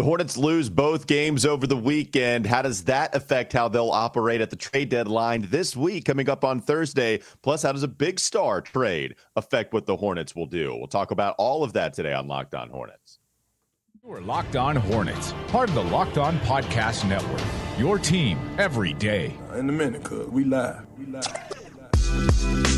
The Hornets lose both games over the weekend. How does that affect how they'll operate at the trade deadline this week coming up on Thursday? Plus, how does a big star trade affect what the Hornets will do? We'll talk about all of that today on Locked On Hornets. You're Locked On Hornets, part of the Locked On Podcast Network. Your team every day. In a minute, cuz we live. We live. We live.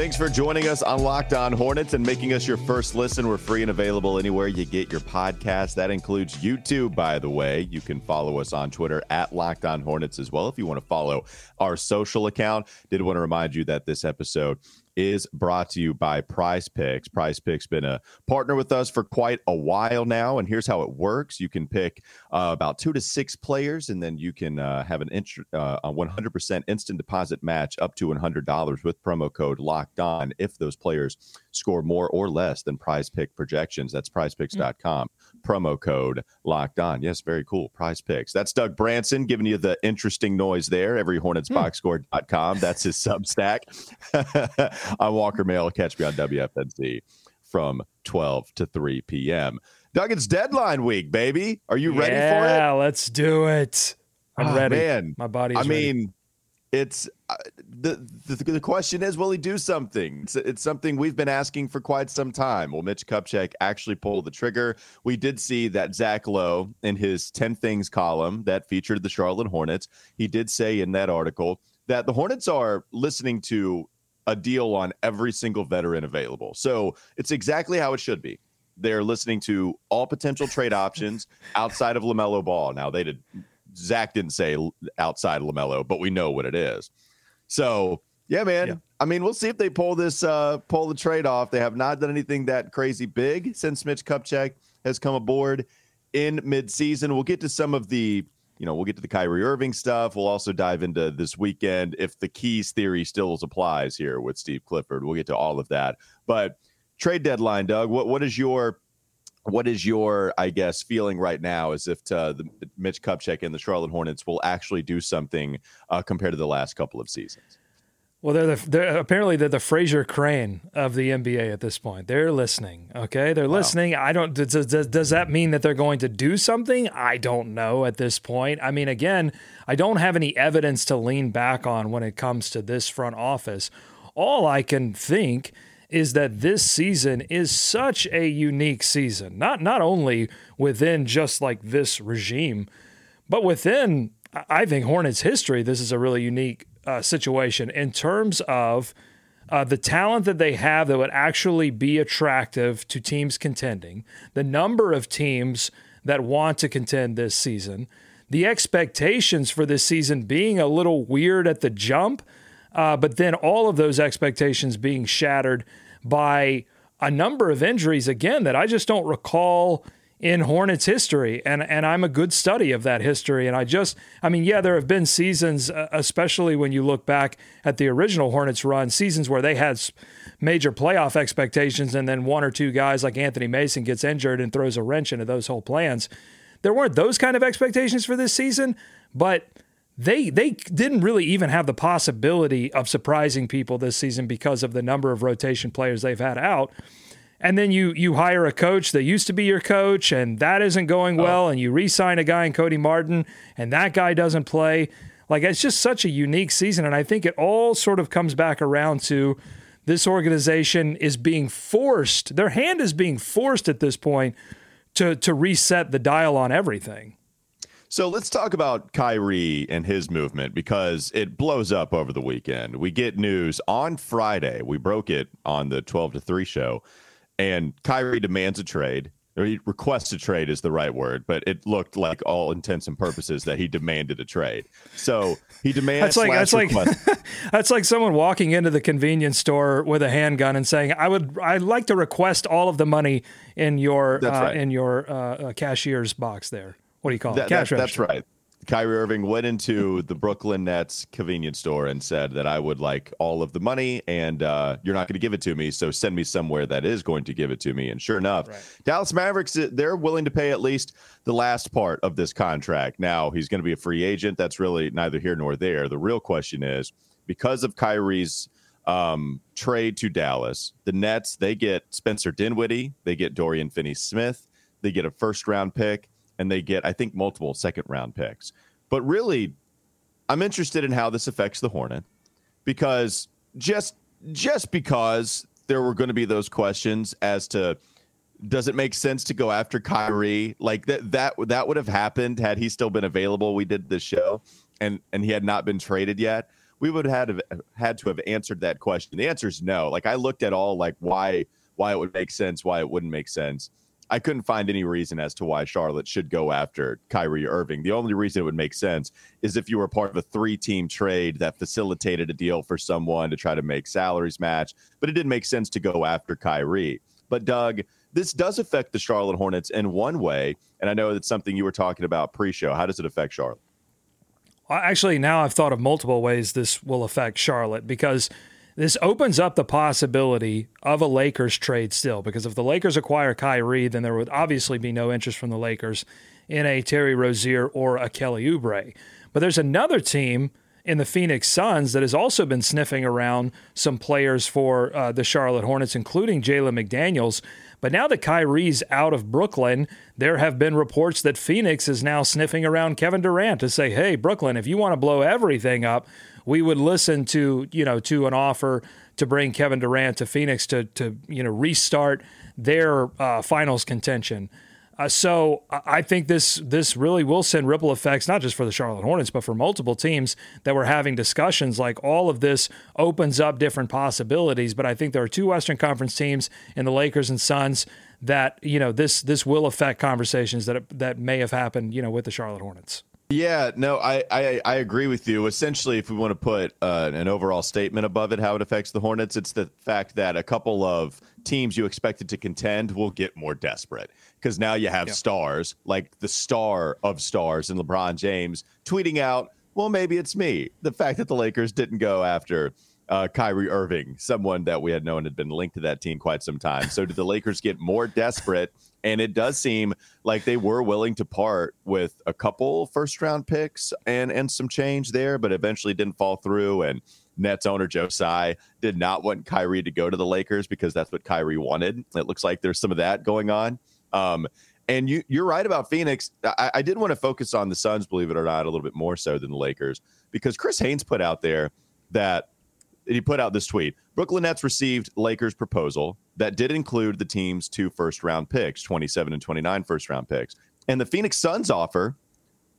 Thanks for joining us on Locked On Hornets and making us your first listen. We're free and available anywhere you get your podcast. That includes YouTube, by the way. You can follow us on Twitter at Locked On Hornets as well if you want to follow our social account. Did want to remind you that this episode is brought to you by Prize Picks. Prize Picks been a partner with us for quite a while now, and here's how it works: you can pick uh, about two to six players, and then you can uh, have an int- uh, a 100% instant deposit match up to $100 with promo code Locked On if those players score more or less than Prize Pick projections. That's PrizePicks.com. Mm. Promo code Locked On. Yes, very cool. Prize Picks. That's Doug Branson giving you the interesting noise there. Every HornetsBoxScore.com. Mm. That's his Substack. I'm Walker Mail. Catch me on WFNZ from 12 to 3 p.m. Doug, it's deadline week, baby. Are you ready yeah, for it? Yeah, let's do it. I'm oh, ready. Man. My body's I ready. mean, it's uh, the, the the question is, will he do something? It's, it's something we've been asking for quite some time. Will Mitch Kupchak actually pull the trigger? We did see that Zach Lowe in his 10 things column that featured the Charlotte Hornets, he did say in that article that the Hornets are listening to a deal on every single veteran available. So it's exactly how it should be. They're listening to all potential trade options outside of LaMelo Ball. Now they did Zach didn't say outside LaMelo, but we know what it is. So yeah, man. Yeah. I mean, we'll see if they pull this uh pull the trade off. They have not done anything that crazy big since Mitch Kupchak has come aboard in midseason. We'll get to some of the you know, we'll get to the Kyrie Irving stuff. We'll also dive into this weekend if the keys theory still applies here with Steve Clifford. We'll get to all of that. But trade deadline, Doug, what what is your what is your, I guess, feeling right now as if to the Mitch Kupchak and the Charlotte Hornets will actually do something uh, compared to the last couple of seasons? Well, they're, the, they're apparently they're the Frasier Crane of the NBA at this point. They're listening. Okay, they're wow. listening. I don't. Does, does, does that mean that they're going to do something? I don't know at this point. I mean, again, I don't have any evidence to lean back on when it comes to this front office. All I can think is that this season is such a unique season. Not not only within just like this regime, but within I think Hornets history. This is a really unique uh, situation in terms of uh, the talent that they have that would actually be attractive to teams contending, the number of teams that want to contend this season, the expectations for this season being a little weird at the jump, uh, but then all of those expectations being shattered by a number of injuries again that I just don't recall in Hornets history, and and I'm a good study of that history. And I just, I mean, yeah, there have been seasons, uh, especially when you look back at the original Hornets run, seasons where they had major playoff expectations, and then one or two guys like Anthony Mason gets injured and throws a wrench into those whole plans. There weren't those kind of expectations for this season, but they they didn't really even have the possibility of surprising people this season because of the number of rotation players they've had out and then you you hire a coach that used to be your coach and that isn't going oh. well oh. and you re-sign a guy in Cody Martin and that guy doesn't play like it's just such a unique season and I think it all sort of comes back around to this organization is being forced their hand is being forced at this point to to reset the dial on everything so let's talk about Kyrie and his movement because it blows up over the weekend. We get news on Friday. We broke it on the 12 to 3 show and Kyrie demands a trade. Or he requests a trade is the right word, but it looked like all intents and purposes that he demanded a trade. So he demands. That's like that's like that's like someone walking into the convenience store with a handgun and saying, "I would I'd like to request all of the money in your uh, right. in your uh, uh, cashier's box there." What do you call that, it? Cash that, that's right. Kyrie Irving went into the Brooklyn Nets convenience store and said that I would like all of the money and uh, you're not going to give it to me. So send me somewhere that is going to give it to me. And sure enough, right. Dallas Mavericks, uh, they're willing to pay at least the last part of this contract. Now, he's going to be a free agent. That's really neither here nor there. The real question is because of Kyrie's um, trade to Dallas. The Nets, they get Spencer Dinwiddie, they get Dorian Finney Smith, they get a first round pick, and they get, I think, multiple second round picks. But really, I'm interested in how this affects the Hornet because just just because there were going to be those questions as to does it make sense to go after Kyrie? Like that that that would have happened had he still been available. We did this show and and he had not been traded yet. We would have had, had to have answered that question. The answer is no. Like I looked at all like why why it would make sense, why it wouldn't make sense. I couldn't find any reason as to why Charlotte should go after Kyrie Irving. The only reason it would make sense is if you were part of a three team trade that facilitated a deal for someone to try to make salaries match, but it didn't make sense to go after Kyrie. But Doug, this does affect the Charlotte Hornets in one way. And I know that's something you were talking about pre show. How does it affect Charlotte? Well, actually, now I've thought of multiple ways this will affect Charlotte because this opens up the possibility of a Lakers trade still. Because if the Lakers acquire Kyrie, then there would obviously be no interest from the Lakers in a Terry Rozier or a Kelly Oubre. But there's another team in the Phoenix Suns that has also been sniffing around some players for uh, the Charlotte Hornets, including Jalen McDaniels. But now that Kyrie's out of Brooklyn, there have been reports that Phoenix is now sniffing around Kevin Durant to say, "Hey, Brooklyn, if you want to blow everything up, we would listen to you know to an offer to bring Kevin Durant to Phoenix to to you know restart their uh, finals contention." Uh, so I think this this really will send ripple effects, not just for the Charlotte Hornets, but for multiple teams that were having discussions. Like all of this opens up different possibilities. But I think there are two Western Conference teams in the Lakers and Suns that you know this this will affect conversations that that may have happened you know with the Charlotte Hornets. Yeah, no, I, I, I agree with you. Essentially, if we want to put uh, an overall statement above it, how it affects the Hornets, it's the fact that a couple of teams you expected to contend will get more desperate because now you have yeah. stars like the star of stars and LeBron James tweeting out, "Well, maybe it's me." The fact that the Lakers didn't go after uh, Kyrie Irving, someone that we had known had been linked to that team quite some time. So did the Lakers get more desperate? And it does seem like they were willing to part with a couple first round picks and and some change there, but eventually didn't fall through. And Nets owner Joe Tsai did not want Kyrie to go to the Lakers because that's what Kyrie wanted. It looks like there's some of that going on. Um, and you, you're right about Phoenix. I, I did want to focus on the Suns, believe it or not, a little bit more so than the Lakers, because Chris Haynes put out there that he put out this tweet Brooklyn Nets received Lakers' proposal that did include the team's two first round picks, 27 and 29 first round picks. And the Phoenix Suns offer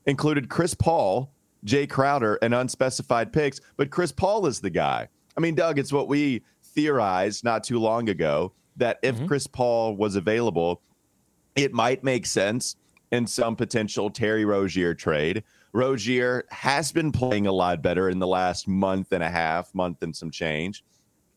included Chris Paul, Jae Crowder, and unspecified picks. But Chris Paul is the guy. I mean, Doug, it's what we theorized not too long ago that if mm-hmm. Chris Paul was available, it might make sense in some potential Terry Rozier trade Rozier has been playing a lot better in the last month and a half, month and some change.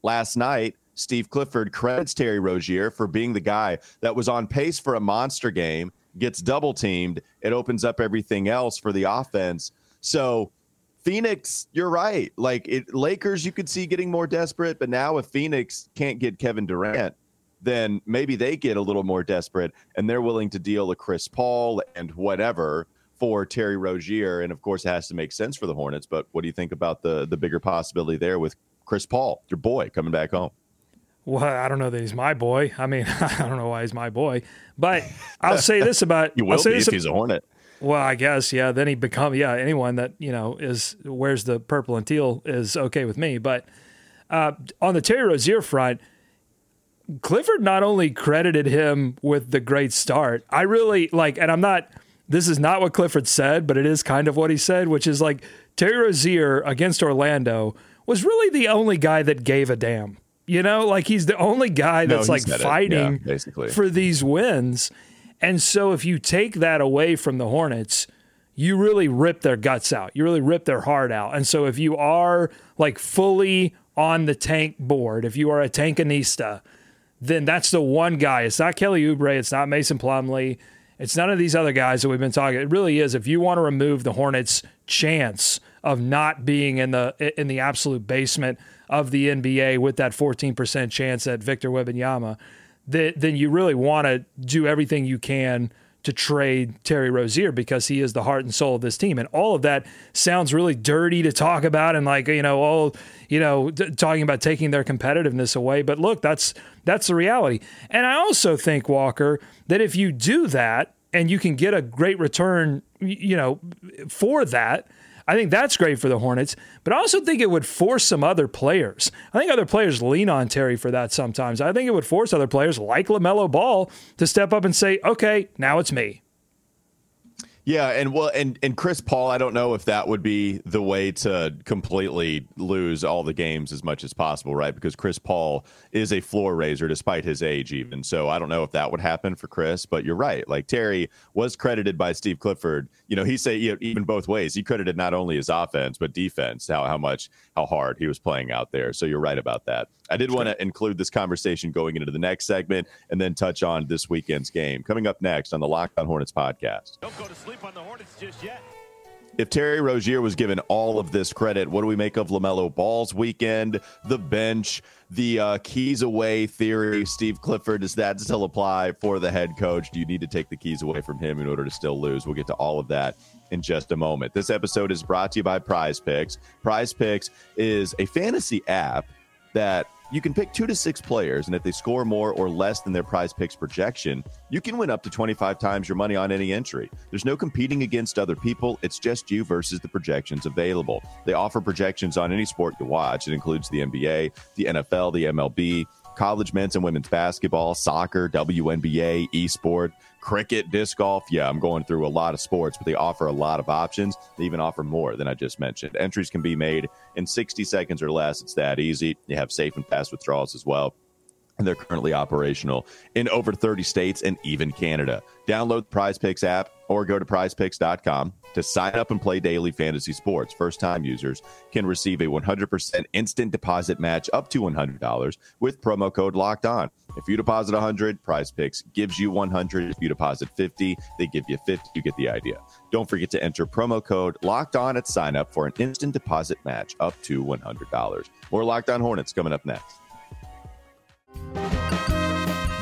Last night, Steve Clifford credits Terry Rozier for being the guy that was on pace for a monster game, gets double teamed. It opens up everything else for the offense. So, Phoenix, you're right. Like it, Lakers, you could see getting more desperate, but now if Phoenix can't get Kevin Durant, then maybe they get a little more desperate and they're willing to deal a Chris Paul and whatever for Terry Rozier, and of course, it has to make sense for the Hornets. But what do you think about the the bigger possibility there with Chris Paul, your boy, coming back home? Well, I don't know that he's my boy. I mean, I don't know why he's my boy, but I'll say this about you will say be if he's a Hornet. Well, I guess yeah. Then he become yeah. Anyone that you know is wears the purple and teal is okay with me. But uh, on the Terry Rozier front, Clifford not only credited him with the great start. I really like, and I'm not this is not what Clifford said, but it is kind of what he said, which is like Terry Rozier against Orlando was really the only guy that gave a damn. You know, like he's the only guy that's no, like fighting yeah, basically. for these wins. And so if you take that away from the Hornets, you really rip their guts out. You really rip their heart out. And so if you are like fully on the tank board, if you are a tankanista, then that's the one guy. It's not Kelly Oubre, it's not Mason Plumlee, it's none of these other guys that we've been talking. It really is. If you want to remove the Hornets' chance of not being in the in the absolute basement of the NBA with that 14% chance at Victor Wembanyama, that, then you really want to do everything you can to trade Terry Rozier because he is the heart and soul of this team. And all of that sounds really dirty to talk about and like, you know, all, you know, talking about taking their competitiveness away. But look, that's that's the reality. And I also think Walker that if you do that and you can get a great return, you know, for that, I think that's great for the Hornets, but I also think it would force some other players. I think other players lean on Terry for that sometimes. I think it would force other players like LaMelo Ball to step up and say, okay, now it's me. Yeah, and well, and and Chris Paul, I don't know if that would be the way to completely lose all the games as much as possible, right? Because Chris Paul is a floor raiser despite his age, even. So I don't know if that would happen for Chris, but you're right. Like Terry was credited by Steve Clifford. You know, he say you know, even both ways. He credited not only his offense but defense, how how much how hard he was playing out there. So you're right about that. I did want to include this conversation going into the next segment and then touch on this weekend's game. Coming up next on the Locked On Hornets podcast. Don't go to sleep on the Hornets just yet. If Terry Rozier was given all of this credit, what do we make of LaMelo Ball's weekend, the bench, the uh, keys away theory? Steve Clifford, does that still apply for the head coach? Do you need to take the keys away from him in order to still lose? We'll get to all of that in just a moment. This episode is brought to you by Prize Picks. Prize Picks is a fantasy app that you can pick two to six players, and if they score more or less than their prize picks projection, you can win up to 25 times your money on any entry. There's no competing against other people, it's just you versus the projections available. They offer projections on any sport you watch, it includes the NBA, the NFL, the MLB college men's and women's basketball, soccer, WNBA, esport, cricket, disc golf. Yeah, I'm going through a lot of sports, but they offer a lot of options. They even offer more than I just mentioned. Entries can be made in 60 seconds or less. It's that easy. You have safe and fast withdrawals as well and they're currently operational in over 30 states and even Canada. Download the Prize Picks app or go to prizepicks.com to sign up and play daily fantasy sports. First time users can receive a 100% instant deposit match up to $100 with promo code locked on. If you deposit 100, Prize Picks gives you 100. If you deposit 50, they give you 50. You get the idea. Don't forget to enter promo code locked on at sign up for an instant deposit match up to $100. More Locked On Hornets coming up next.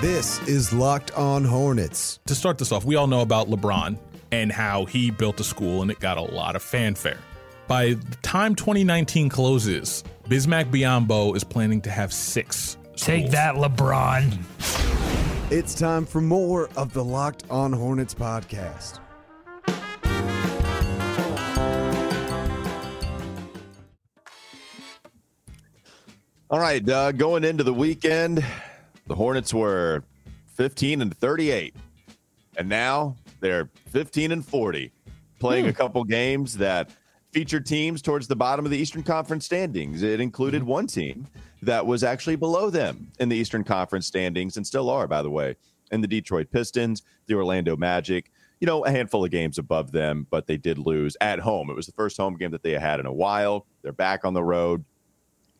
This is Locked On Hornets. To start this off, we all know about LeBron and how he built a school and it got a lot of fanfare. By the time 2019 closes, Bismack Biyombo is planning to have six. Take that, LeBron. It's time for more of the Locked On Hornets podcast. All right, uh, going into the weekend, the Hornets were 15 and 38, and now they're 15 and 40, playing hmm. a couple games that featured teams towards the bottom of the Eastern Conference standings. It included hmm. one team that was actually below them in the Eastern Conference standings, and still are, by the way, in the Detroit Pistons, the Orlando Magic. You know, a handful of games above them, but they did lose at home. It was the first home game that they had in a while. They're back on the road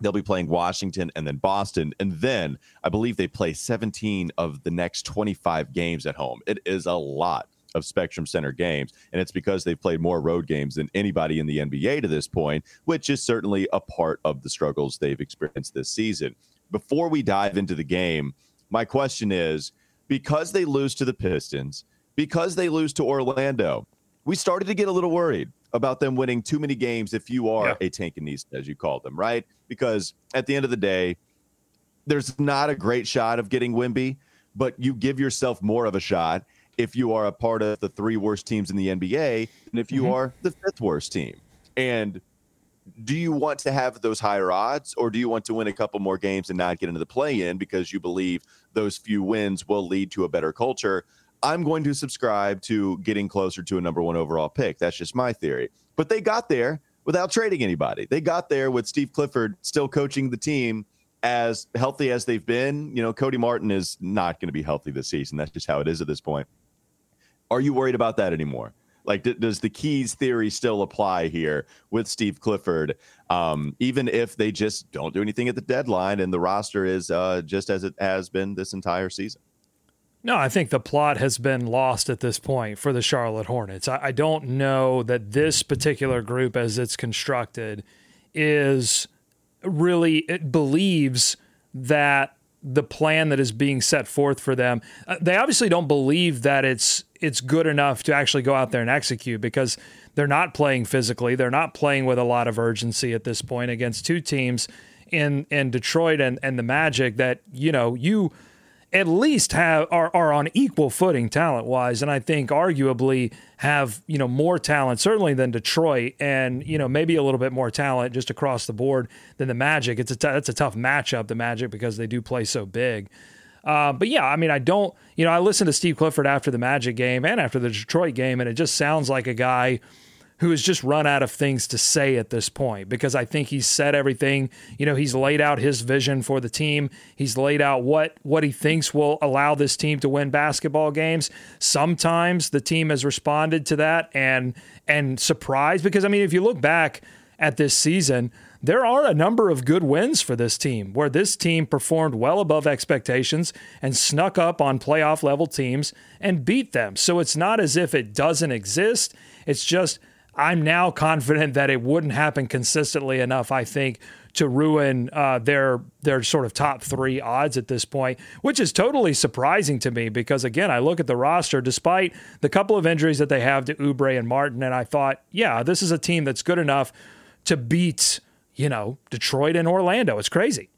They'll be playing Washington and then Boston. And then I believe they play 17 of the next 25 games at home. It is a lot of Spectrum Center games. And it's because they've played more road games than anybody in the NBA to this point, which is certainly a part of the struggles they've experienced this season. Before we dive into the game, my question is because they lose to the Pistons, because they lose to Orlando, we started to get a little worried about them winning too many games if you are yeah. a tankanista, as you call them, right? Because at the end of the day, there's not a great shot of getting Wemby, but you give yourself more of a shot if you are a part of the three worst teams in the NBA and if you mm-hmm. are the fifth worst team. And do you want to have those higher odds or do you want to win a couple more games and not get into the play in because you believe those few wins will lead to a better culture? I'm going to subscribe to getting closer to a number one overall pick. That's just my theory. But they got there without trading anybody. They got there with Steve Clifford still coaching the team as healthy as they've been. You know, Cody Martin is not going to be healthy this season. That's just how it is at this point. Are you worried about that anymore? Like, d- does the keys theory still apply here with Steve Clifford? Um, even if they just don't do anything at the deadline and the roster is uh, just as it has been this entire season? No, I think the plot has been lost at this point for the Charlotte Hornets. I, I don't know that this particular group, as it's constructed, is really, it believes that the plan that is being set forth for them. Uh, they obviously don't believe that it's it's good enough to actually go out there and execute because they're not playing physically. They're not playing with a lot of urgency at this point against two teams in in Detroit and, and the Magic that, you know, you at least have are, are on equal footing talent wise and I think arguably have, you know, more talent certainly than Detroit and, you know, maybe a little bit more talent just across the board than the Magic. It's a t- it's a tough matchup the Magic because they do play so big. Uh, but yeah, I mean, I don't, you know, I listened to Steve Clifford after the Magic game and after the Detroit game, and it just sounds like a guy who has just run out of things to say at this point because I think he's said everything. You know, he's laid out his vision for the team. He's laid out what what he thinks will allow this team to win basketball games. Sometimes the team has responded to that and and surprised because I mean, if you look back at this season, there are a number of good wins for this team where this team performed well above expectations and snuck up on playoff level teams and beat them. So it's not as if it doesn't exist. It's just I'm now confident that it wouldn't happen consistently enough, I think, to ruin uh, their their sort of top three odds at this point, which is totally surprising to me because again, I look at the roster, despite the couple of injuries that they have to Oubre and Martin, and I thought, yeah, this is a team that's good enough to beat, you know, Detroit and Orlando. It's crazy.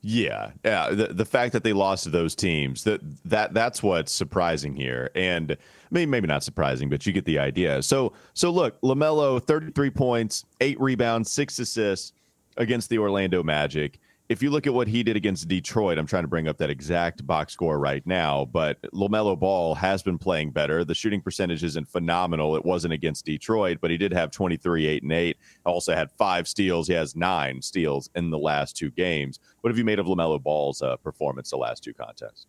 Yeah, yeah. The the fact that they lost to those teams that that that's what's surprising here, and maybe maybe not surprising, but you get the idea. So so look, Lamelo, thirty three points, eight rebounds, six assists against the Orlando Magic if you look at what he did against Detroit, I'm trying to bring up that exact box score right now, but LaMelo Ball has been playing better. The shooting percentage isn't phenomenal. It wasn't against Detroit, but he did have 23, 8, and 8. Also had five steals. He has nine steals in the last two games. What have you made of LaMelo Ball's uh, performance the last two contests?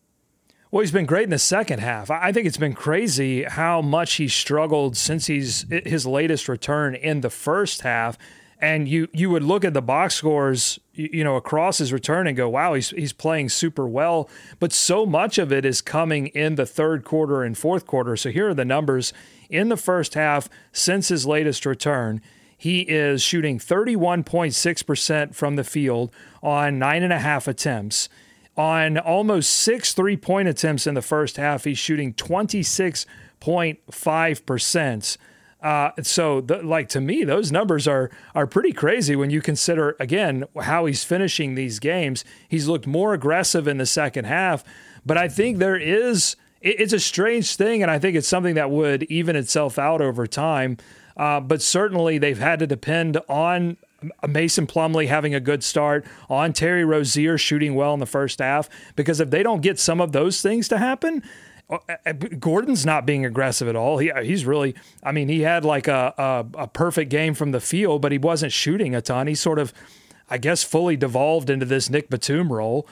Well, he's been great in the second half. I think it's been crazy how much he struggled since he's his latest return in the first half. And you you would look at the box scores you know across his return and go wow he's he's playing super well. But so much of it is coming in the third quarter and fourth quarter. So here are the numbers. In the first half since his latest return he is shooting 31.6% from the field on nine and a half attempts on almost six three point attempts in the first half he's shooting 26.5% uh, so, the, like to me, those numbers are are pretty crazy when you consider again how he's finishing these games. He's looked more aggressive in the second half, but I think there is it, it's a strange thing, and I think it's something that would even itself out over time. Uh, but certainly, they've had to depend on Mason Plumlee having a good start, on Terry Rozier shooting well in the first half, because if they don't get some of those things to happen, uh, uh, Gordon's not being aggressive at all. He uh, he's really, I mean, he had like a, a, a perfect game from the field, but he wasn't shooting a ton. He sort of, I guess, fully devolved into this Nic Batum role.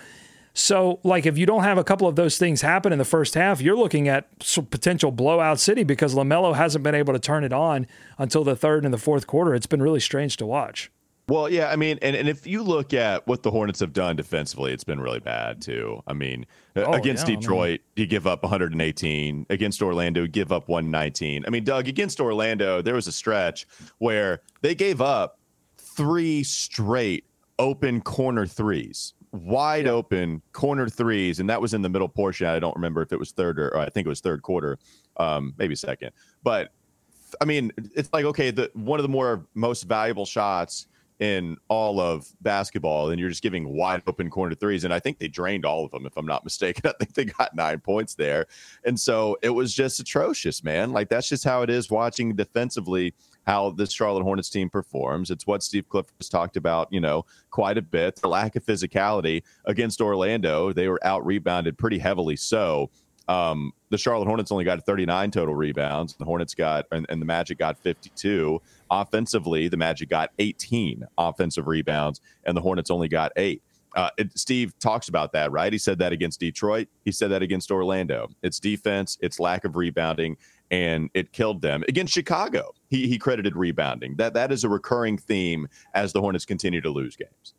So, like, if you don't have a couple of those things happen in the first half, you're looking at potential blowout city because Lamelo hasn't been able to turn it on until the third and the fourth quarter. It's been really strange to watch. Well, yeah, I mean, and, and if you look at what the Hornets have done defensively, it's been really bad too. I mean, uh, oh, against yeah, Detroit, I mean... you give up 118. Against Orlando, give up 119. I mean, Doug, against Orlando, there was a stretch where they gave up three straight open corner threes, wide yeah. open corner threes, and that was in the middle portion. I don't remember if it was third or, or I think it was third quarter, um, maybe second. But I mean, it's like okay, the one of the more most valuable shots in all of basketball and you're just giving wide open corner threes and i think they drained all of them if i'm not mistaken. I think they got nine points there. And so it was just atrocious man. Like that's just how it is watching defensively how this charlotte hornets team performs. It's what steve clifford has talked about you know quite a bit. The lack of physicality against orlando they were out rebounded pretty heavily. So um, the Charlotte Hornets only got 39 total rebounds. The Hornets got, and, and, the Magic got 52. Offensively, the Magic got 18 offensive rebounds, and the Hornets only got eight. Uh, it, Steve talks about that, right? He said that against Detroit. He said that against Orlando. It's defense, it's lack of rebounding, and it killed them. Against Chicago, he, he credited rebounding. That that is a recurring theme as the Hornets continue to lose games.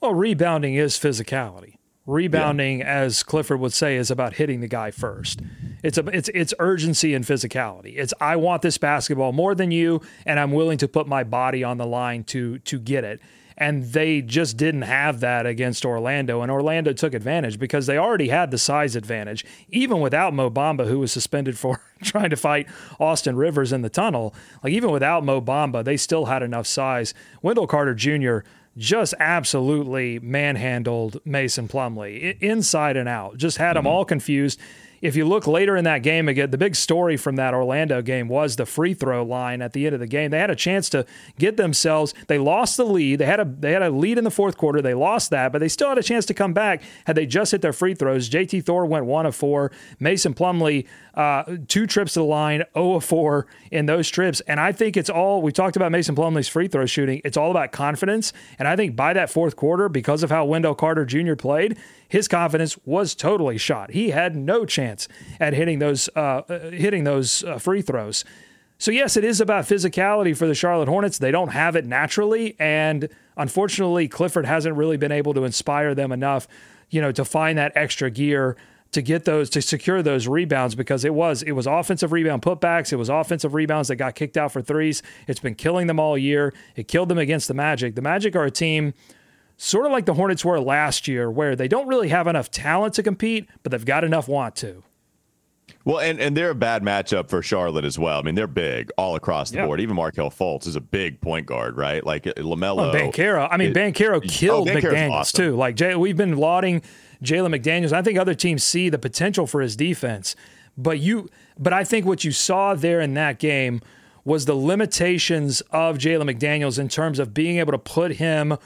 Well, rebounding is physicality. Rebounding, yeah. as Clifford would say, is about hitting the guy first. It's a it's it's urgency and physicality. It's I want this basketball more than you, and I'm willing to put my body on the line to to get it. And they just didn't have that against Orlando. And Orlando took advantage because they already had the size advantage, even without Mo Bamba, who was suspended for trying to fight Austin Rivers in the tunnel. Like, even without Mo Bamba, they still had enough size. Wendell Carter Jr. just absolutely manhandled Mason Plumlee inside and out, just had them mm-hmm. all confused if you look later in that game again, the big story from that Orlando game was the free throw line at the end of the game. They had a chance to get themselves. They lost the lead. They had a they had a lead in the fourth quarter. They lost that, but they still had a chance to come back had they just hit their free throws. JT Thor went one of four. Mason Plumlee uh, two trips to the line, 0 of 4 in those trips. And I think it's all, we talked about Mason Plumlee's free throw shooting. It's all about confidence. And I think by that fourth quarter, because of how Wendell Carter Jr. played, his confidence was totally shot. He had no chance at hitting those, uh, hitting those uh, free throws. So, yes, it is about physicality for the Charlotte Hornets. They don't have it naturally. And unfortunately, Clifford hasn't really been able to inspire them enough, you know, to find that extra gear to get those to secure those rebounds because it was it was offensive rebound putbacks, it was offensive rebounds that got kicked out for threes. It's been killing them all year. It killed them against the Magic. The Magic are a team sort of like the Hornets were last year where they don't really have enough talent to compete, but they've got enough want to. Well, and, and they're a bad matchup for Charlotte as well. I mean, they're big all across the board. Even Markelle Fultz is a big point guard, right? Like uh, LaMelo. Oh, Banchero. I mean, Banchero oh, killed oh, McDaniels awesome. too. Like Jay, we've been lauding Jalen McDaniels. I think other teams see the potential for his defense, but you, but I think what you saw there in that game was the limitations of Jalen McDaniels in terms of being able to put him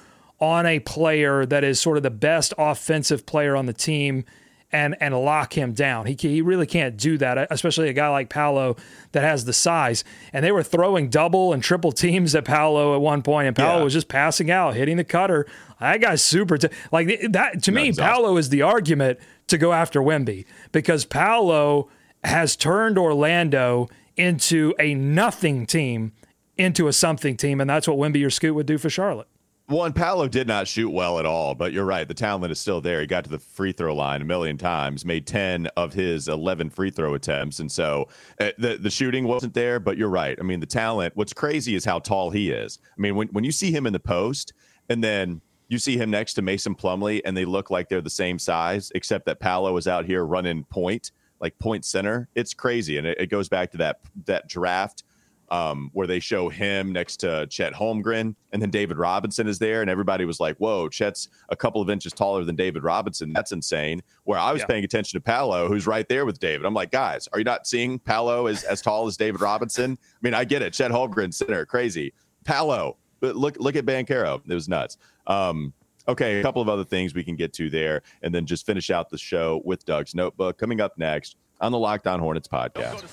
on a player that is sort of the best offensive player on the team and and lock him down. He he really can't do that, especially a guy like Paolo that has the size. And they were throwing double and triple teams at Paolo at one point, and Paolo yeah. was just passing out, hitting the cutter. That guy's super. T- like that to me, Paolo is the argument to go after Wemby because Paolo has turned Orlando into a nothing team into a something team, and that's what Wemby or Scoot would do for Charlotte. One, Paolo did not shoot well at all, but you're right. The talent is still there. He got to the free throw line a million times, made 10 of his 11 free throw attempts. And so uh, the, the shooting wasn't there, but you're right. I mean, the talent, what's crazy is how tall he is. I mean, when, when you see him in the post and then you see him next to Mason Plumlee and they look like they're the same size, except that Paolo is out here running point, like point center. It's crazy. And it, it goes back to that, that draft um, where they show him next to Chet Holmgren, and then David Robinson is there, and everybody was like, "Whoa, Chet's a couple of inches taller than David Robinson. That's insane." Where I was yeah. paying attention to Paolo, who's right there with David. I'm like, guys, are you not seeing Paolo as as tall as David Robinson? I mean, I get it, Chet Holmgren center, crazy. Paolo, but look look at Banchero, it was nuts. Um, okay, a couple of other things we can get to there, and then just finish out the show with Doug's notebook coming up next on the Locked On Hornets podcast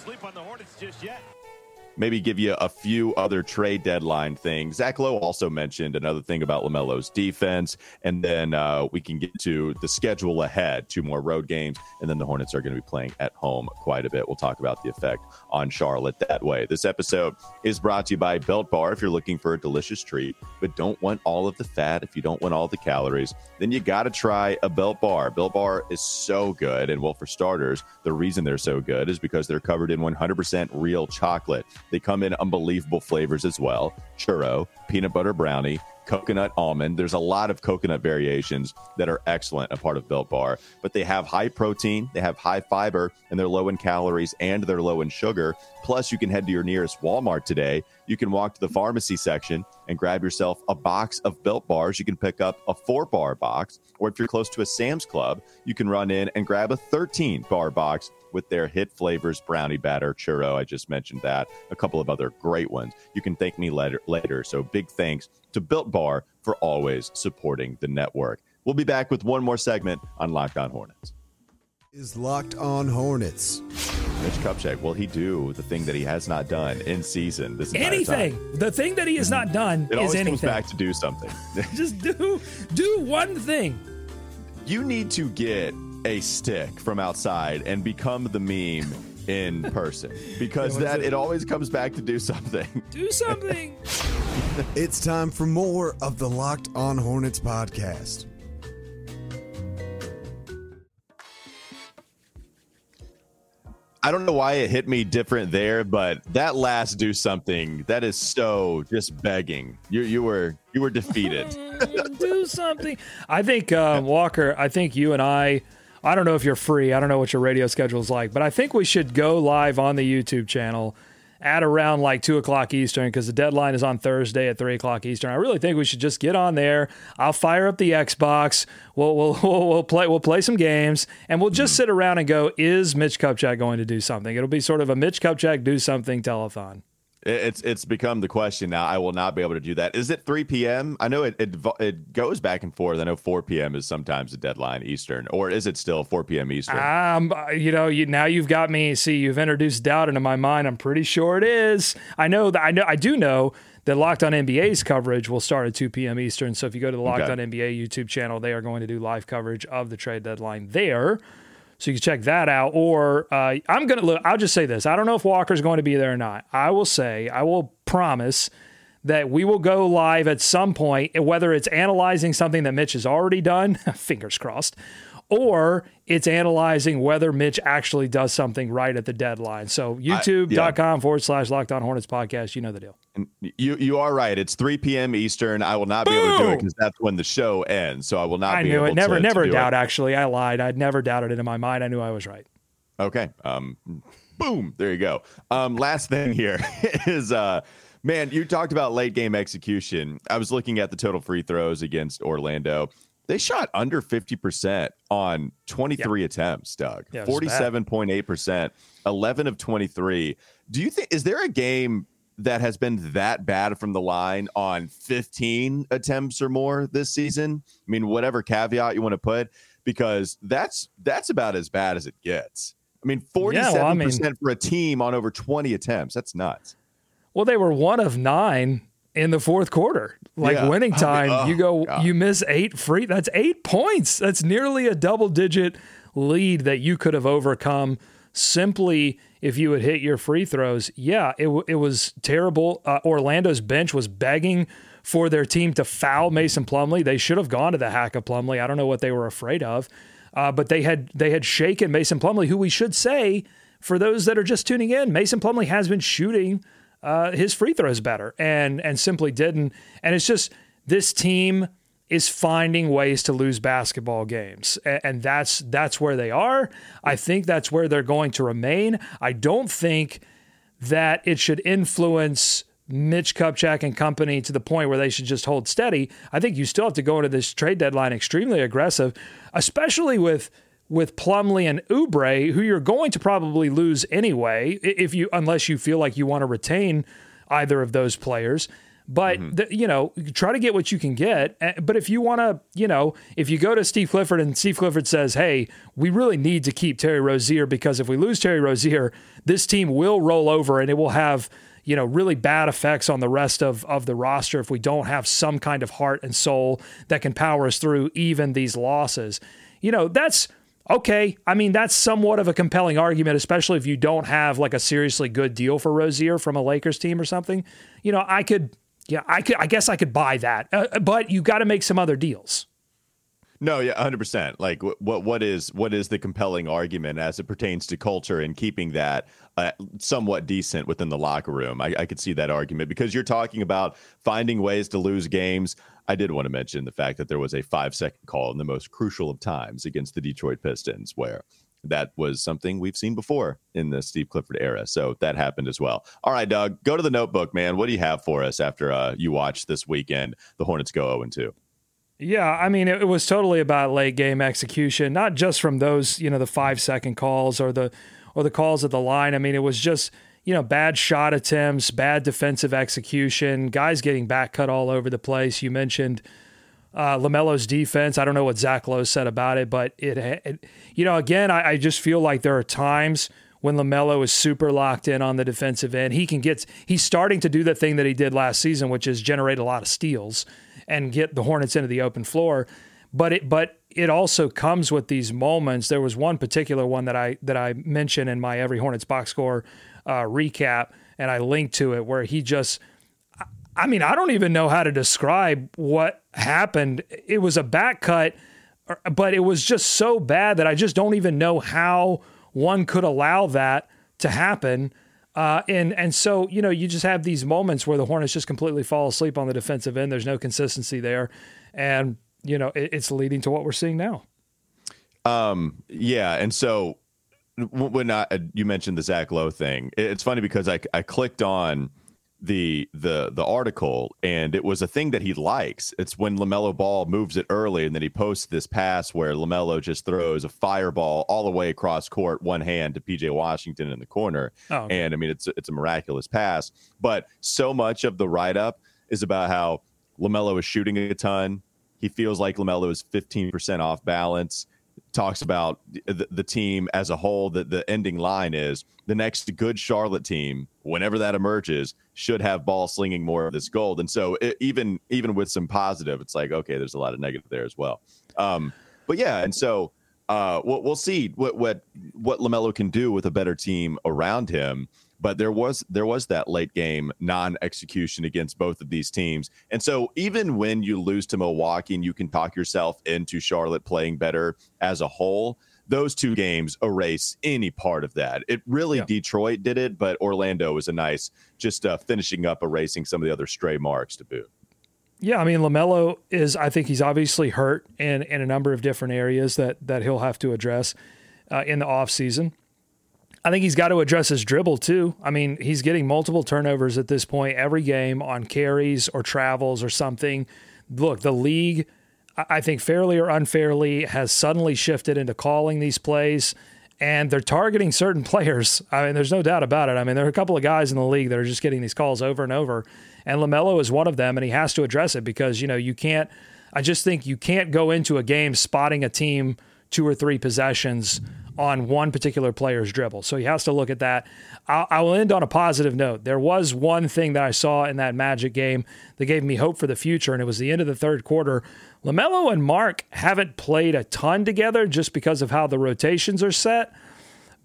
maybe give you a few other trade deadline things. Zach Lowe also mentioned another thing about LaMelo's defense. And then uh, we can get to the schedule ahead, two more road games. And then the Hornets are going to be playing at home quite a bit. We'll talk about the effect on Charlotte that way. This episode is brought to you by Built Bar. If you're looking for a delicious treat, but don't want all of the fat, if you don't want all the calories, then you got to try a Built Bar. Built Bar is so good. And well, for starters, the reason they're so good is because they're covered in 100% real chocolate. They come in unbelievable flavors as well churro, peanut butter brownie, coconut almond. There's a lot of coconut variations that are excellent, a part of Built Bar, but they have high protein, they have high fiber, and they're low in calories and they're low in sugar. Plus, you can head to your nearest Walmart today. You can walk to the pharmacy section and grab yourself a box of Built Bars. You can pick up a four bar box, or if you're close to a Sam's Club, you can run in and grab a 13 bar box with their hit flavors brownie batter churro. I just mentioned that. A couple of other great ones. You can thank me later later. So big thanks to built bar for always supporting the network. We'll be back with one more segment on locked on hornets is locked on hornets Mitch Kupchak, will he do the thing that he has not done in season? This anything. Time? The thing that he has not done it always comes back to do something. Just do do one thing. You need to get a stick from outside and become the meme in person because that it always comes back to do something. Do something. it's time for more of the Locked On Hornets podcast. I don't know why it hit me different there, but that last do something that is so just begging. You you were you were defeated. do something. I think uh, Walker. I think you and I. I don't know if you're free. I don't know what your radio schedule is like, but I think we should go live on the YouTube channel at around like two o'clock Eastern because the deadline is on Thursday at three o'clock Eastern. I really think we should just get on there. I'll fire up the Xbox. We'll we'll we'll, we'll play we'll play some games and we'll just mm-hmm. sit around and go. Is Mitch Kupchak going to do something? It'll be sort of a Mitch Kupchak do something telethon. It's it's become the question now. I will not be able to do that. Is it 3 p.m.? I know it, it it goes back and forth. I know 4 p.m. is sometimes a deadline Eastern, or is it still 4 p.m. Eastern? Um, you know, you now you've got me. See, you've introduced doubt into my mind. I'm pretty sure it is. I know that I know I do know that Locked On NBA's coverage will start at 2 p.m. Eastern. So if you go to the Locked Okay. On NBA YouTube channel, they are going to do live coverage of the trade deadline there. So you can check that out. Or uh, I'm going to look, I'll just say this. I don't know if Walker's going to be there or not. I will say, I will promise that we will go live at some point, whether it's analyzing something that Mitch has already done, fingers crossed, or it's analyzing whether Mitch actually does something right at the deadline. So youtube.com forward slash locked on hornets podcast. You know the deal. You you are right. It's 3 p.m. Eastern. I will not be able to do it because that's when the show ends. So I will not I be knew it. Never, to, never to do doubt, it. actually. I lied. I'd never doubted it in my mind. I knew I was right. Okay. Um boom. There you go. Um last thing here is uh man, you talked about late game execution. I was looking at the total free throws against Orlando. They shot under 50% on 23 attempts, Doug. Yeah, it was bad. 47.8%, 11 of 23. Do you think is there a game that has been that bad from the line on 15 attempts or more this season? I mean, whatever caveat you want to put because that's that's about as bad as it gets. I mean, 47% Yeah, well, I mean- for a team on over 20 attempts. That's nuts. Well, they were one of nine in the fourth quarter. Like Yeah. winning I mean, time, oh, you go, God. you miss eight free. That's eight points. That's nearly a double digit lead that you could have overcome simply if you had hit your free throws. Yeah, it, w- it was terrible. Uh, Orlando's bench was begging for their team to foul Mason Plumlee. They should have gone to the hack of Plumlee. I don't know what they were afraid of, uh, but they had they had shaken Mason Plumlee, who we should say for those that are just tuning in, Mason Plumlee has been shooting uh, his free throws better and and simply didn't. And it's just this team is finding ways to lose basketball games, A- and that's that's where they are. I think that's where they're going to remain. I don't think that it should influence Mitch Kupchak and company to the point where they should just hold steady. I think you still have to go into this trade deadline extremely aggressive, especially with with Plumlee and Oubre, who you're going to probably lose anyway, if you unless you feel like you want to retain either of those players. But mm-hmm. the, you know, try to get what you can get. But if you want to, you know, if you go to Steve Clifford and Steve Clifford says, "Hey, we really need to keep Terry Rozier because if we lose Terry Rozier, this team will roll over and it will have." You know, really bad effects on the rest of, of the roster if we don't have some kind of heart and soul that can power us through even these losses. You know, that's okay. I mean, that's somewhat of a compelling argument, especially if you don't have like a seriously good deal for Rozier from a Lakers team or something. You know, I could, yeah, I could, I guess I could buy that, uh, but you got to make some other deals. No, yeah, hundred percent. Like, what what is what is the compelling argument as it pertains to culture and keeping that uh, somewhat decent within the locker room? I, I could see that argument because you're talking about finding ways to lose games. I did want to mention the fact that there was a five second call in the most crucial of times against the Detroit Pistons, where that was something we've seen before in the Steve Clifford era. So that happened as well. All right, Doug, go to the notebook, man. What do you have for us after uh, you watch this weekend? The Hornets go 0 2. Yeah, I mean, it, it was totally about late game execution, not just from those, you know, the five second calls or the or the calls at the line. I mean, it was just you know bad shot attempts, bad defensive execution, guys getting back cut all over the place. You mentioned uh, Lamelo's defense. I don't know what Zach Lowe said about it, but it, it you know, again, I, I just feel like there are times when Lamelo is super locked in on the defensive end. He can get he's starting to do the thing that he did last season, which is generate a lot of steals and get the Hornets into the open floor. But it but it also comes with these moments. There was one particular one that I that I mentioned in my every Hornets box score uh, recap, and I linked to it where he just I mean, I don't even know how to describe what happened. It was a back cut, but it was just so bad that I just don't even know how one could allow that to happen. Uh, and and so you know you just have these moments where the Hornets just completely fall asleep on the defensive end. There's no consistency there, and you know it, it's leading to what we're seeing now. Um, yeah, and so when I, uh, you mentioned the Zach Lowe thing, it's funny because I I clicked on the the the article and it was a thing that he likes. It's when LaMelo Ball moves it early and then he posts this pass where LaMelo just throws a fireball all the way across court one hand to PJ Washington in the corner. Oh, okay. And I mean it's it's a miraculous pass, but so much of the write up is about how LaMelo is shooting a ton. He feels like LaMelo is 15% off balance talks about the, the, team as a whole that the ending line is the next good charlotte team whenever that emerges should have ball slinging more of this gold. And so it, even even with some positive it's like okay there's a lot of negative there as well. Um, but yeah and so uh, we'll, we'll see what what what lamelo can do with a better team around him but there was there was that late game non-execution against both of these teams. And so even when you lose to Milwaukee and you can talk yourself into Charlotte playing better as a whole, those two games erase any part of that. It really yeah. Detroit did it, but Orlando was a nice just uh, finishing up erasing some of the other stray marks to boot. Yeah, I mean Lamelo is. I think he's obviously hurt in in a number of different areas that that he'll have to address uh, in the off season. I think he's got to address his dribble too. I mean, he's getting multiple turnovers at this point every game on carries or travels or something. Look, the league, I think fairly or unfairly, has suddenly shifted into calling these plays and they're targeting certain players. I mean, there's no doubt about it. I mean, there are a couple of guys in the league that are just getting these calls over and over, and LaMelo is one of them, and he has to address it because, you know, you can't, I just think you can't go into a game spotting a team two or three possessions on one particular player's dribble. So he has to look at that. I'll, I will end on a positive note. There was one thing that I saw in that Magic game that gave me hope for the future, and it was the end of the third quarter. LaMelo and Mark haven't played a ton together just because of how the rotations are set.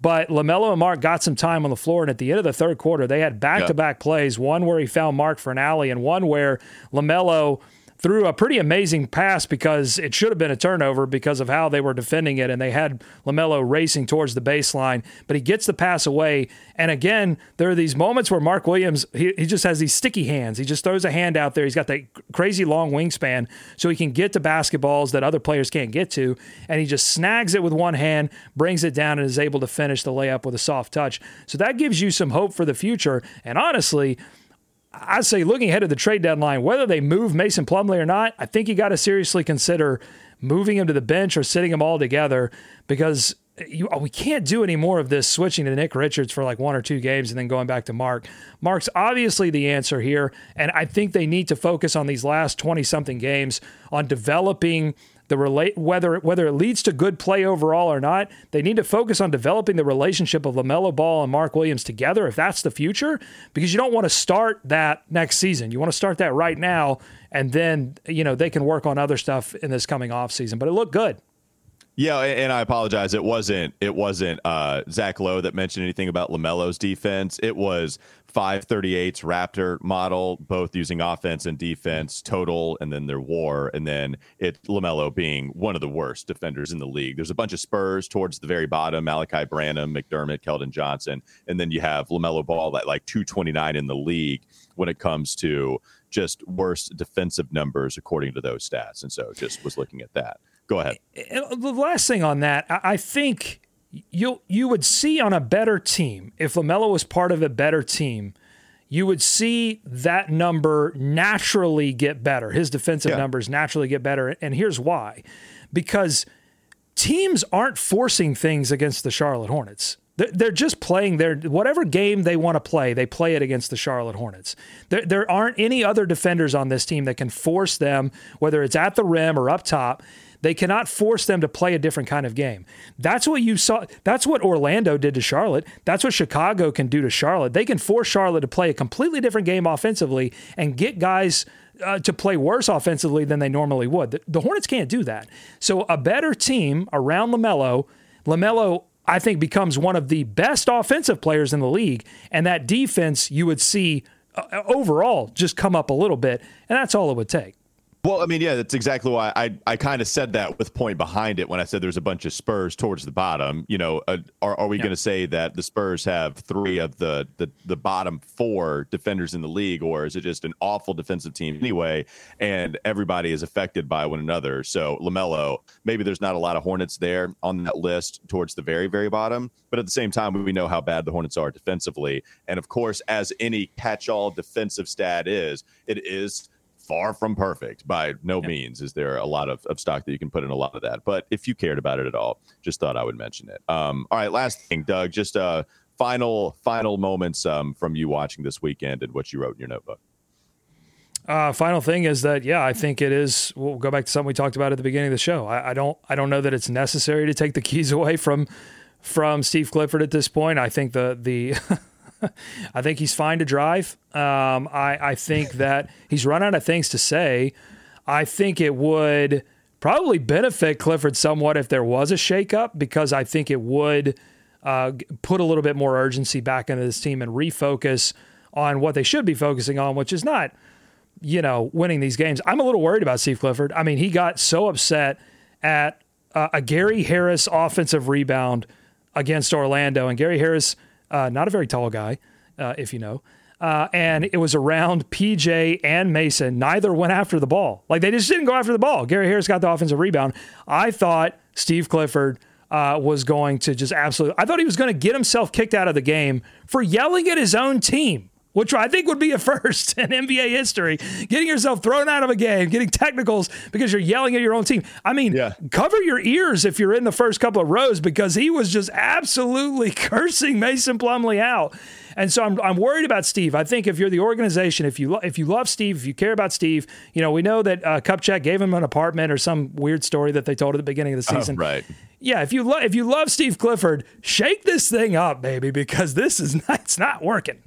But LaMelo and Mark got some time on the floor, and at the end of the third quarter, they had back to back plays one where he found Mark for an alley, and one where LaMelo threw a pretty amazing pass because it should have been a turnover because of how they were defending it. And they had LaMelo racing towards the baseline, but he gets the pass away. And again, there are these moments where Mark Williams, he, he just has these sticky hands. He just throws a hand out there. He's got that crazy long wingspan so he can get to basketballs that other players can't get to. And he just snags it with one hand, brings it down, and is able to finish the layup with a soft touch. So that gives you some hope for the future. And honestly, I say looking ahead of the trade deadline, whether they move Mason Plumlee or not, I think you got to seriously consider moving him to the bench or sitting him all together because you, uh, we can't do any more of this switching to Nick Richards for like one or two games and then going back to Mark. Mark's obviously the answer here. And I think they need to focus on these last 20 something games on developing the relate whether whether it leads to good play overall or not, they need to focus on developing the relationship of LaMelo Ball and Mark Williams together if that's the future because you don't want to start that next season. You want to start that right now and then, you know, they can work on other stuff in this coming off season, but it looked good. Yeah, and I apologize. It wasn't it wasn't uh, Zach Lowe that mentioned anything about Lamelo's defense. It was 538's Raptor model, both using offense and defense total, and then their WAR, and then it Lamelo being one of the worst defenders in the league. There's a bunch of Spurs towards the very bottom: Malaki Branham, McDermott, Keldon Johnson, and then you have Lamelo Ball at like 229 in the league when it comes to just worst defensive numbers according to those stats. And so, just was looking at that. Go ahead. The last thing on that, I think you you would see on a better team if Lamelo was part of a better team, you would see that number naturally get better. His defensive yeah. numbers naturally get better, and here's why: because teams aren't forcing things against the Charlotte Hornets. They're just playing their whatever game they want to play. They play it against the Charlotte Hornets. There, there aren't any other defenders on this team that can force them, whether it's at the rim or up top. They cannot force them to play a different kind of game. That's what you saw. That's what Orlando did to Charlotte. That's what Chicago can do to Charlotte. They can force Charlotte to play a completely different game offensively and get guys uh, to play worse offensively than they normally would. The, the Hornets can't do that. So a better team around LaMelo, LaMelo I think becomes one of the best offensive players in the league and that defense you would see uh, overall just come up a little bit and that's all it would take. Well, I mean, yeah, that's exactly why I, I kind of said that with point behind it when I said there's a bunch of Spurs towards the bottom. You know, uh, are, are we yeah. going to say that the Spurs have three of the, the the bottom four defenders in the league, or is it just an awful defensive team anyway? And everybody is affected by one another. So Lamelo, maybe there's not a lot of Hornets there on that list towards the very very bottom, but at the same time, we know how bad the Hornets are defensively, and of course, as any catch-all defensive stat is, it is far from perfect by no means is there a lot of, of stock that you can put in a lot of that but if you cared about it at all just thought i would mention it um, all right last thing doug just uh final final moments um, from you watching this weekend and what you wrote in your notebook uh, final thing is that yeah, I think it is. We'll go back to something we talked about at the beginning of the show. I, I don't I don't know that it's necessary to take the keys away from from Steve Clifford at this point. I think the the I think he's fine to drive. Um, I, I think that he's run out of things to say. I think it would probably benefit Clifford somewhat if there was a shakeup because I think it would uh, put a little bit more urgency back into this team and refocus on what they should be focusing on, which is not, you know, winning these games. I'm a little worried about Steve Clifford. I mean, he got so upset at uh, a Gary Harris offensive rebound against Orlando, and Gary Harris – uh, not a very tall guy, uh, if you know. Uh, and it was around PJ and Mason. Neither went after the ball. Like they just didn't go after the ball. Gary Harris got the offensive rebound. I thought Steve Clifford uh, was going to just absolutely. I thought he was going to get himself kicked out of the game for yelling at his own team which I think would be a first in NBA history. Getting yourself thrown out of a game, getting technicals because you're yelling at your own team. I mean, yeah. cover your ears if you're in the first couple of rows because he was just absolutely cursing Mason Plumlee out. And so I'm, I'm worried about Steve. I think if you're the organization, if you lo- if you love Steve, if you care about Steve, you know we know that uh, Kupchak gave him an apartment or some weird story that they told at the beginning of the oh, season. Oh, right. Yeah. If you lo- if you love Steve Clifford, shake this thing up, baby, because this is not, it's not working.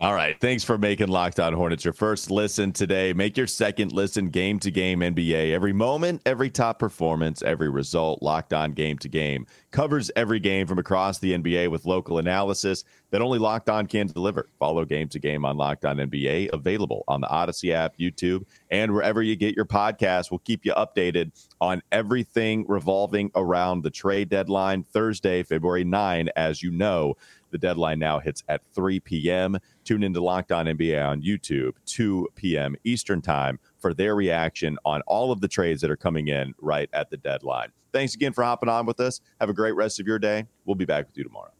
All right. Thanks for making Locked On Hornets your first listen today. Make your second listen game to game NBA. Every moment, every top performance, every result, Locked On Game to Game covers every game from across the NBA with local analysis that only Locked On can deliver. Follow game to game on Locked On NBA, available on the Odyssey app, YouTube, and wherever you get your podcasts. We'll keep you updated on everything revolving around the trade deadline Thursday, February 9, as you know. The deadline now hits at 3 p.m. Tune into Locked On NBA on YouTube, 2 p.m. Eastern Time, for their reaction on all of the trades that are coming in right at the deadline. Thanks again for hopping on with us. Have a great rest of your day. We'll be back with you tomorrow.